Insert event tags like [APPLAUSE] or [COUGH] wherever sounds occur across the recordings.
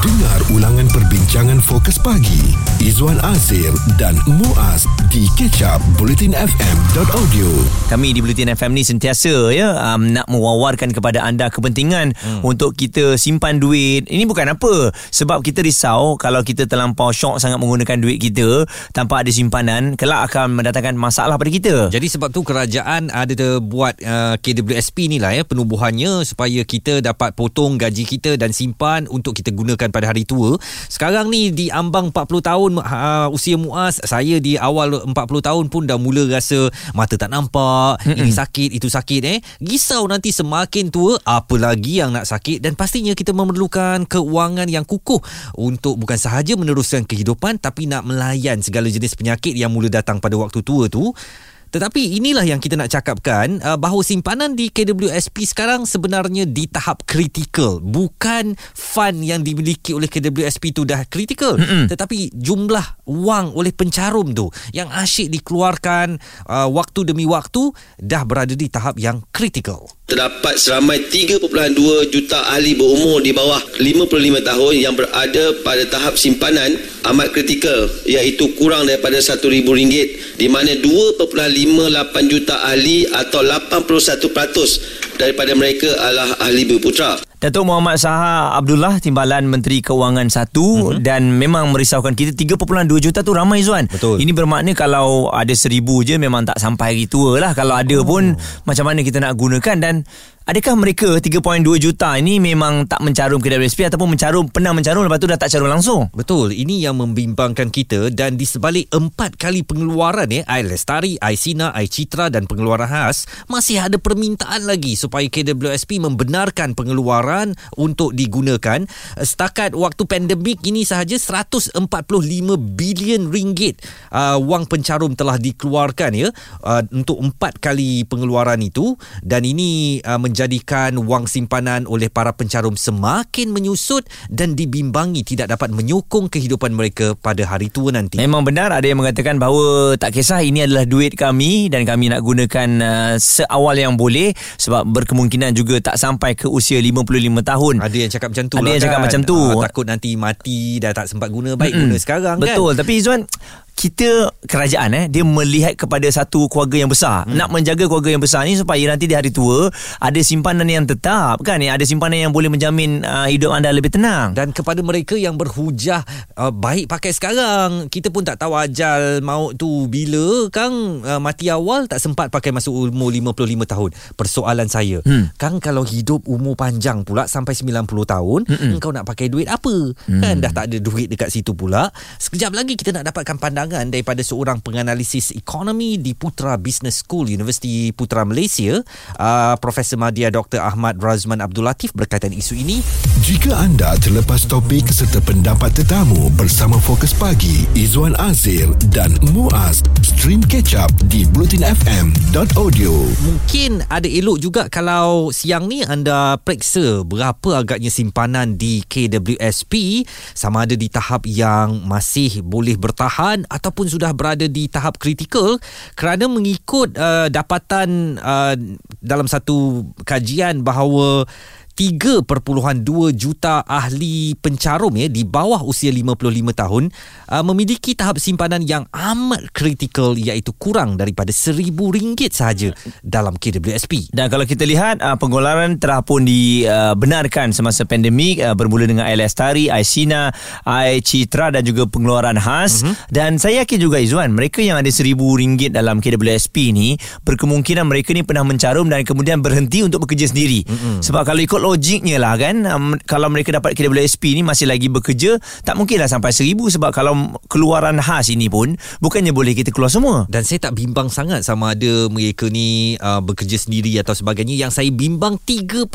Dengar ulangan perbincangan fokus pagi Izwan Azir dan Muaz di kecap bulletinfm.audio Kami di Bulletin FM ni sentiasa ya um, nak mewawarkan kepada anda kepentingan hmm. untuk kita simpan duit. Ini bukan apa sebab kita risau kalau kita terlampau syok sangat menggunakan duit kita tanpa ada simpanan kelak akan mendatangkan masalah pada kita. Jadi sebab tu kerajaan ada buat uh, KWSP ni lah ya penubuhannya supaya kita dapat potong gaji kita dan simpan untuk kita gunakan pada hari tua. Sekarang ni di ambang 40 tahun uh, usia Muaz, saya di awal 40 tahun pun dah mula rasa mata tak nampak, Mm-mm. ini sakit, itu sakit eh. Risau nanti semakin tua apa lagi yang nak sakit dan pastinya kita memerlukan keuangan yang kukuh untuk bukan sahaja meneruskan kehidupan tapi nak melayan segala jenis penyakit yang mula datang pada waktu tua tu. Tetapi inilah yang kita nak cakapkan uh, bahawa simpanan di KWSP sekarang sebenarnya di tahap kritikal. Bukan fund yang dimiliki oleh KWSP itu dah kritikal. Mm-hmm. Tetapi jumlah wang oleh pencarum tu yang asyik dikeluarkan uh, waktu demi waktu dah berada di tahap yang kritikal terdapat seramai 3.2 juta ahli berumur di bawah 55 tahun yang berada pada tahap simpanan amat kritikal iaitu kurang daripada RM1,000 di mana 2.58 juta ahli atau 81% daripada mereka adalah ahli berputra. Datuk Muhammad Saha Abdullah Timbalan Menteri Keuangan 1 mm-hmm. dan memang merisaukan kita 3.2 juta tu ramai Zuan. Betul. Ini bermakna kalau ada seribu je memang tak sampai hari tua lah. Kalau ada oh. pun macam mana kita nak gunakan dan Adakah mereka 3.2 juta ini memang tak mencarum ke WSP ataupun mencarum pernah mencarum lepas tu dah tak carum langsung? Betul. Ini yang membimbangkan kita dan di sebalik empat kali pengeluaran eh, Air Lestari, Air Sina, Air Citra dan pengeluaran khas masih ada permintaan lagi supaya KWSP membenarkan pengeluaran untuk digunakan. Setakat waktu pandemik ini sahaja 145 bilion ringgit uh, wang pencarum telah dikeluarkan ya uh, untuk empat kali pengeluaran itu dan ini uh, menjadi menjadikan wang simpanan oleh para pencarum semakin menyusut dan dibimbangi tidak dapat menyokong kehidupan mereka pada hari tua nanti. Memang benar ada yang mengatakan bahawa tak kisah ini adalah duit kami dan kami nak gunakan uh, seawal yang boleh sebab berkemungkinan juga tak sampai ke usia 55 tahun. Ada yang cakap macam tu ada lah yang kan. cakap macam tu. Uh, takut nanti mati dah tak sempat guna baik guna sekarang Betul. kan. Betul tapi Izzuan kita kerajaan eh dia melihat kepada satu keluarga yang besar. Hmm. nak menjaga keluarga yang besar ni supaya nanti di hari tua ada simpanan yang tetap kan? Ada simpanan yang boleh menjamin uh, hidup anda lebih tenang. Dan kepada mereka yang berhujah uh, baik pakai sekarang. Kita pun tak tahu ajal maut tu bila kang. Uh, mati awal tak sempat pakai masuk umur 55 tahun. Persoalan saya. Hmm. kang kalau hidup umur panjang pula sampai 90 tahun hmm. engkau nak pakai duit apa? Hmm. kan dah tak ada duit dekat situ pula. Sekejap lagi kita nak dapatkan pandangan pandangan daripada seorang penganalisis ekonomi di Putra Business School Universiti Putra Malaysia. Uh, Profesor Madya Dr. Ahmad Razman Abdul Latif berkaitan isu ini. Jika anda terlepas topik serta pendapat tetamu bersama Fokus Pagi Izwan Azir dan Muaz stream catch up di blutinfm.audio Mungkin ada elok juga kalau siang ni anda periksa berapa agaknya simpanan di KWSP sama ada di tahap yang masih boleh bertahan ataupun sudah berada di tahap kritikal kerana mengikut uh, dapatan uh, dalam satu kajian bahawa 3.2 juta ahli pencarum ya di bawah usia 55 tahun uh, memiliki tahap simpanan yang amat kritikal iaitu kurang daripada RM1,000 sahaja dalam KWSP. Dan kalau kita lihat uh, pengeluaran telah pun dibenarkan uh, semasa pandemik uh, bermula dengan Air Lestari, Air Sina, Air Citra dan juga pengeluaran khas uh-huh. dan saya yakin juga Izzuan mereka yang ada RM1,000 dalam KWSP ni berkemungkinan mereka ni pernah mencarum dan kemudian berhenti untuk bekerja sendiri. Uh-huh. Sebab kalau ikut logiknya lah kan? Um, kalau mereka dapat KWSP ni masih lagi bekerja tak mungkinlah sampai seribu sebab kalau keluaran khas ini pun bukannya boleh kita keluar semua. Dan saya tak bimbang sangat sama ada mereka ni uh, bekerja sendiri atau sebagainya yang saya bimbang 3.2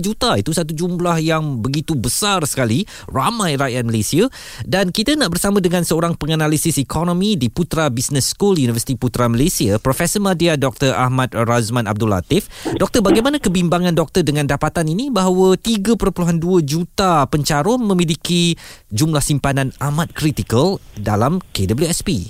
juta. Itu satu jumlah yang begitu besar sekali ramai rakyat Malaysia. Dan kita nak bersama dengan seorang penganalisis ekonomi di Putra Business School Universiti Putra Malaysia Profesor Madya Dr. Ahmad Razman Abdul Latif. Doktor bagaimana kebimbangan doktor dengan dapatan ini bahawa 3.2 juta pencarum memiliki jumlah simpanan amat kritikal dalam KWSP.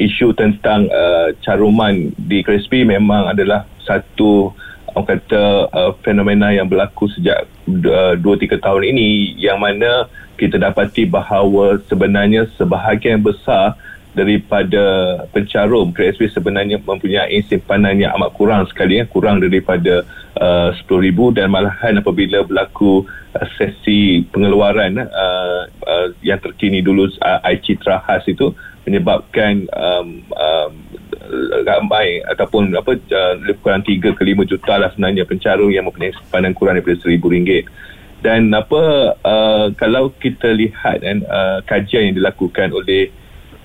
Isu tentang uh, caruman di KWSP memang adalah satu orang kata uh, fenomena yang berlaku sejak uh, 2-3 tahun ini yang mana kita dapati bahawa sebenarnya sebahagian besar daripada pencarum KSP sebenarnya mempunyai simpanan yang amat kurang sekali ya, kurang daripada uh, 10,000 dan malahan apabila berlaku uh, sesi pengeluaran uh, uh, yang terkini dulu uh, ICITRA khas itu menyebabkan um, um, ramai ataupun apa uh, lebih kurang 3 ke 5 juta lah sebenarnya pencarum yang mempunyai simpanan kurang daripada RM1,000 dan apa uh, kalau kita lihat kan uh, kajian yang dilakukan oleh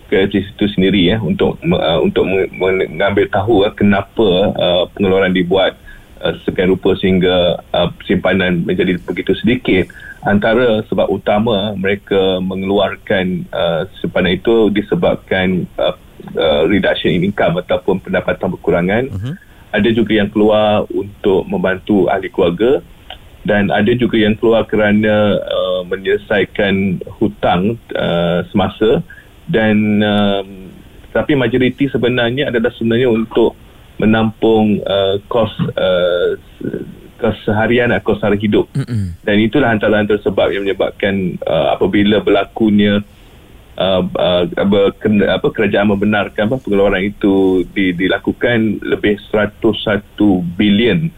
ke situ sendiri ya untuk uh, untuk mengambil tahu uh, kenapa uh, pengeluaran dibuat uh, sekian rupa sehingga uh, simpanan menjadi begitu sedikit. Antara sebab utama mereka mengeluarkan uh, simpanan itu disebabkan uh, uh, reduction in income ataupun pendapatan berkurangan. Uh-huh. ada juga yang keluar untuk membantu ahli keluarga dan ada juga yang keluar kerana uh, menyelesaikan hutang uh, semasa dan um, tapi majoriti sebenarnya adalah sebenarnya untuk menampung uh, kos uh, keseharian atau kos sehari hidup Mm-mm. dan itulah antara antara sebab yang menyebabkan uh, apabila berlakunya uh, uh, apa kerajaan membenarkan apa pengeluaran itu di, dilakukan lebih 101 bilion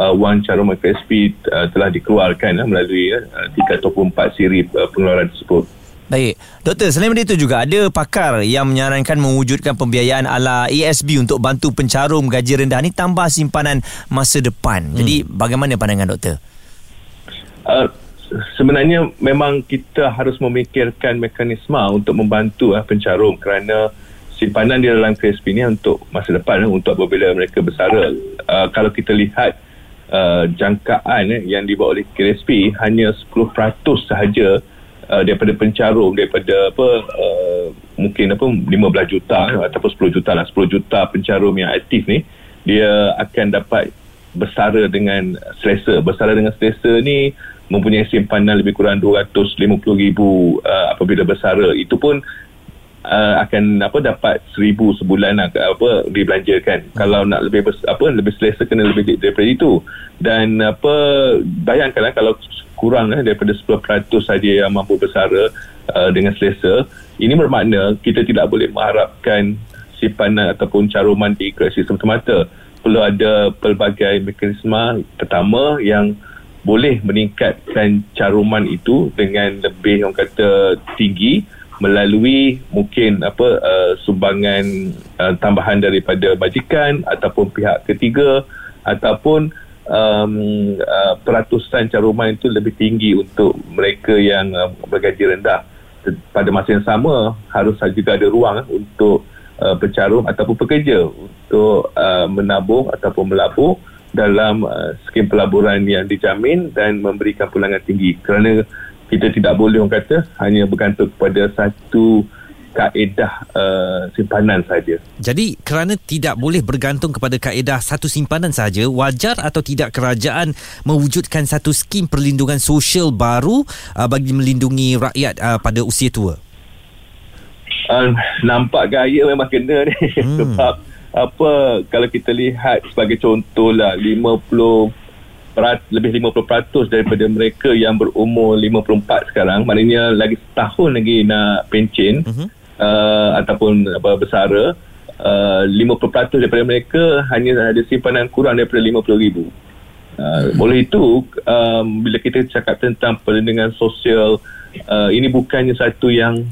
uh, wang carum KSP uh, telah dikeluarkan uh, melalui uh, 3 ataupun 4 siri uh, pengeluaran tersebut Baik. Doktor, selain itu juga ada pakar yang menyarankan mewujudkan pembiayaan ala ASB untuk bantu pencarum gaji rendah ni tambah simpanan masa depan. Hmm. Jadi bagaimana pandangan doktor? Uh, sebenarnya memang kita harus memikirkan mekanisme untuk membantu uh, pencarum kerana simpanan di dalam KSP ni untuk masa depan uh, untuk apabila mereka bersara. Uh, kalau kita lihat uh, jangkaan uh, yang dibawa oleh KSP hanya 10% sahaja uh, daripada pencarum daripada apa uh, mungkin apa 15 juta ataupun 10 juta lah. 10 juta pencarum yang aktif ni dia akan dapat bersara dengan selesa. Bersara dengan selesa ni mempunyai simpanan lebih kurang 250 ribu uh, apabila bersara. Itu pun uh, akan apa dapat 1000 sebulan lah, apa dibelanjakan. Hmm. kalau nak lebih apa lebih selesa kena lebih daripada itu. Dan apa bayangkanlah kalau kurang eh, daripada 10% saja yang mampu bersara uh, dengan selesa ini bermakna kita tidak boleh mengharapkan simpanan ataupun caruman di krisis semata-mata. Perlu ada pelbagai mekanisme pertama yang boleh meningkatkan caruman itu dengan lebih orang kata tinggi melalui mungkin apa uh, sumbangan uh, tambahan daripada majikan ataupun pihak ketiga ataupun um, uh, peratusan caruman itu lebih tinggi untuk mereka yang uh, bergaji rendah. Pada masa yang sama harus juga ada ruang uh, untuk uh, pencarum ataupun pekerja untuk uh, menabung ataupun melabur dalam uh, skim pelaburan yang dijamin dan memberikan pulangan tinggi. Kerana kita tidak boleh orang kata hanya bergantung kepada satu kaedah uh, simpanan saja. Jadi kerana tidak boleh bergantung kepada kaedah satu simpanan saja, wajar atau tidak kerajaan mewujudkan satu skim perlindungan sosial baru uh, bagi melindungi rakyat uh, pada usia tua? Uh, nampak gaya memang kena ni [LAUGHS] hmm. sebab apa kalau kita lihat sebagai contohlah 50 lebih 50% daripada mereka yang berumur 54 sekarang. Maknanya lagi setahun lagi nak pencen uh-huh uh, ataupun apa bersara uh, 50% daripada mereka hanya ada simpanan kurang daripada RM50,000 uh, hmm. oleh itu um, bila kita cakap tentang perlindungan sosial uh, ini bukannya satu yang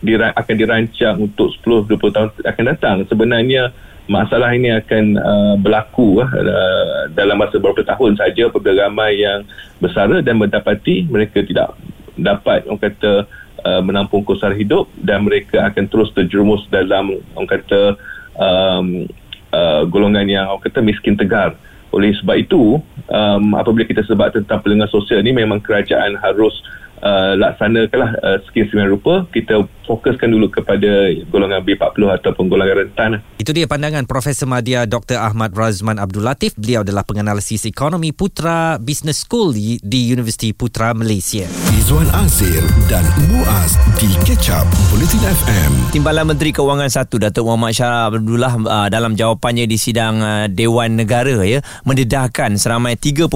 dira- akan dirancang untuk 10-20 tahun akan datang. Sebenarnya masalah ini akan uh, berlaku uh, dalam masa beberapa tahun saja apabila ramai yang bersara dan mendapati mereka tidak dapat orang kata uh, menampung kosar hidup dan mereka akan terus terjerumus dalam orang kata um, uh, golongan yang orang kata miskin tegar. Oleh sebab itu um, apabila kita sebut tentang perlindungan sosial ni memang kerajaan harus uh, laksanakanlah uh, skim sembilan rupa kita fokuskan dulu kepada golongan B40 ataupun golongan rentan. Itu dia pandangan Profesor Madya Dr. Ahmad Razman Abdul Latif. Beliau adalah penganalisis ekonomi Putra Business School di, di Universiti Putra Malaysia. Izwan Azir dan Muaz di Ketchup Politin FM Timbalan Menteri Kewangan 1 Datuk Muhammad Syarah Abdullah uh, dalam jawapannya di sidang uh, Dewan Negara ya mendedahkan seramai 3.2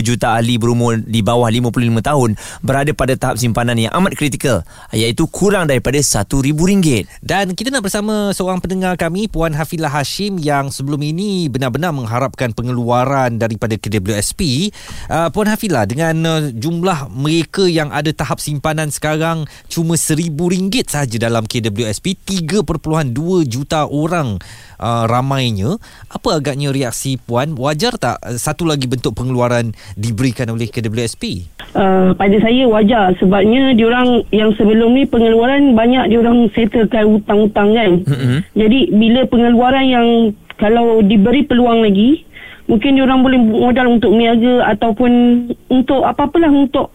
juta ahli berumur di bawah 55 tahun berada pada tahap simpanan yang amat kritikal iaitu kurang daripada RM1,000. Dan kita nak bersama seorang pendengar kami Puan Hafilah Hashim yang sebelum ini benar-benar mengharapkan pengeluaran daripada KWSP. Uh, Puan Hafilah dengan uh, jumlah mereka yang ada tahap simpanan sekarang cuma RM1,000 sahaja dalam KWSP 3.2 juta orang uh, ramainya apa agaknya reaksi puan wajar tak uh, satu lagi bentuk pengeluaran diberikan oleh KWSP Uh, pada saya wajar sebabnya diorang yang sebelum ni pengeluaran banyak diorang settlekan hutang-hutang kan. Mm-hmm. Jadi bila pengeluaran yang kalau diberi peluang lagi mungkin diorang boleh modal untuk niaga ataupun untuk apa-apalah untuk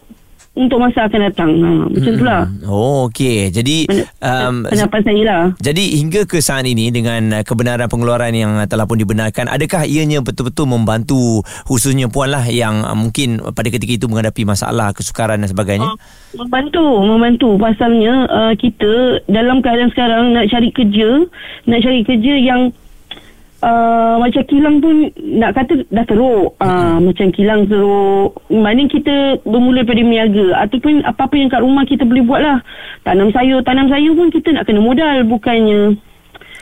untuk masa akan datang. Ha, macam hmm. itulah. Oh, okey. Jadi um, pendapat saya lah. Jadi hingga ke saat ini dengan uh, kebenaran pengeluaran yang telah pun dibenarkan, adakah ianya betul-betul membantu khususnya puan lah yang uh, mungkin pada ketika itu menghadapi masalah kesukaran dan sebagainya? Uh, membantu, membantu. Pasalnya uh, kita dalam keadaan sekarang nak cari kerja, nak cari kerja yang uh, macam kilang pun nak kata dah teruk. Uh, hmm. macam kilang teruk. Mana kita bermula pada meniaga ataupun apa-apa yang kat rumah kita boleh buat lah tanam sayur tanam sayur pun kita nak kena modal bukannya.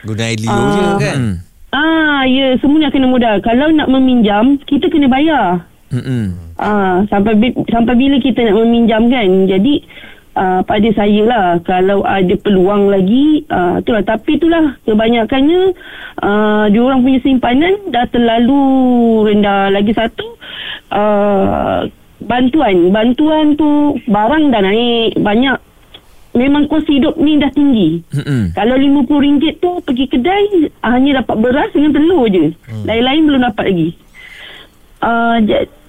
Guna air liur uh, je kan? Ah ya semuanya kena modal. Kalau nak meminjam kita kena bayar. Hmm. Ah sampai sampai bila kita nak meminjam kan. Jadi uh, pada saya lah kalau ada peluang lagi uh, itulah. Tapi itulah kebanyakannya uh, diorang punya simpanan dah terlalu rendah. Lagi satu uh, bantuan. Bantuan tu barang dah naik banyak. Memang kos hidup ni dah tinggi. Mm-hmm. kalau RM50 tu pergi kedai hanya dapat beras dengan telur je. Mm. lain-lain belum dapat lagi. Uh,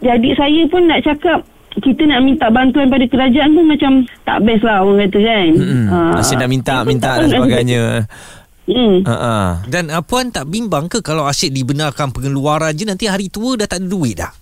jadi saya pun nak cakap kita nak minta bantuan pada kerajaan pun macam tak best lah orang kata kan. Hmm. Uh, Asyik nak minta minta dan sebagainya. Hmm. Uh-uh. Dan uh, puan tak bimbang ke kalau asyik dibenarkan pengeluaran je nanti hari tua dah tak ada duit dah?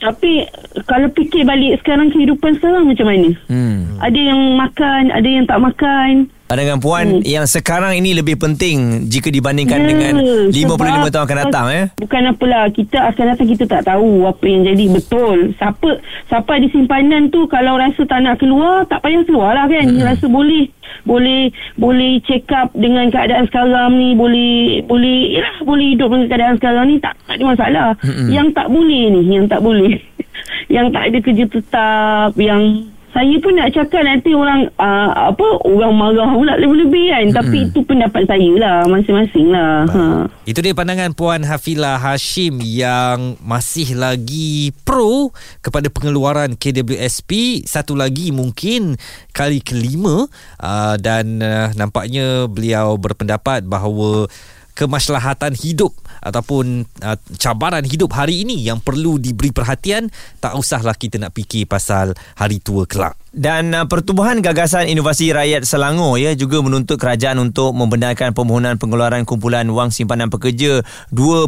Tapi kalau fikir balik sekarang kehidupan sekarang macam mana? Hmm. Ada yang makan, ada yang tak makan. Pandangan puan hmm. yang sekarang ini lebih penting jika dibandingkan yeah, dengan 55 tahun akan datang eh. Bukan apalah, kita akan datang kita tak tahu apa yang jadi betul. Siapa siapa di simpanan tu kalau rasa tak nak keluar, tak payah keluar lah kan. Hmm. Rasa boleh boleh boleh check up dengan keadaan sekarang ni, boleh boleh yalah, boleh hidup dengan keadaan sekarang ni tak, tak ada masalah. Hmm. Yang tak boleh ni, yang tak boleh. [LAUGHS] yang tak ada kerja tetap, yang saya pun nak cakap nanti orang uh, apa orang marah pula lebih-lebih kan hmm. tapi itu pendapat saya lah masing-masing lah ha. itu dia pandangan Puan Hafilah Hashim yang masih lagi pro kepada pengeluaran KWSP satu lagi mungkin kali kelima uh, dan uh, nampaknya beliau berpendapat bahawa kemaslahatan hidup ataupun uh, cabaran hidup hari ini yang perlu diberi perhatian tak usahlah kita nak fikir pasal hari tua kelak. Dan uh, Pertubuhan Gagasan Inovasi Rakyat Selangor ya juga menuntut kerajaan untuk membenarkan permohonan pengeluaran kumpulan wang simpanan pekerja 2.0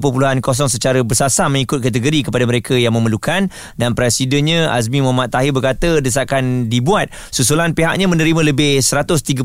secara bersasar mengikut kategori kepada mereka yang memerlukan. Dan presidennya Azmi Muhammad Tahir berkata desakan dibuat susulan pihaknya menerima lebih 134,000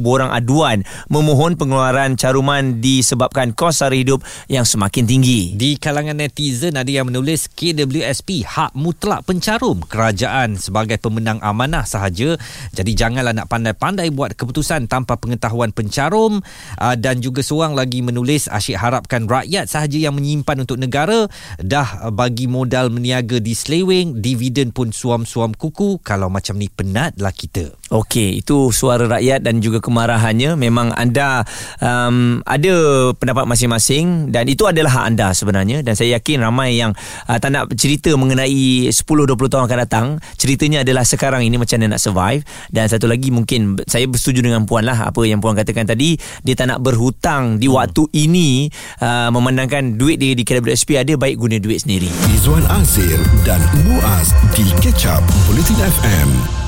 borang aduan memohon pengeluaran caruman disebabkan kos sara hidup yang semakin tinggi. Di kalangan netizen ada yang menulis KWSP hak mutlak pencarum kerajaan sebagai pemenang aman amanah sahaja. Jadi janganlah nak pandai-pandai buat keputusan tanpa pengetahuan pencarum uh, dan juga seorang lagi menulis asyik harapkan rakyat sahaja yang menyimpan untuk negara dah bagi modal meniaga di seleweng, dividen pun suam-suam kuku kalau macam ni penatlah kita. Okey, itu suara rakyat dan juga kemarahannya. Memang anda um, ada pendapat masing-masing dan itu adalah hak anda sebenarnya dan saya yakin ramai yang uh, tak nak cerita mengenai 10 20 tahun akan datang. Ceritanya adalah sekarang ini macam mana nak survive dan satu lagi mungkin saya bersetuju dengan puan lah apa yang puan katakan tadi dia tak nak berhutang di hmm. waktu ini uh, memandangkan duit dia di KWSP ada baik guna duit sendiri Izwan Azir dan Muaz di Catch Up Bulletin FM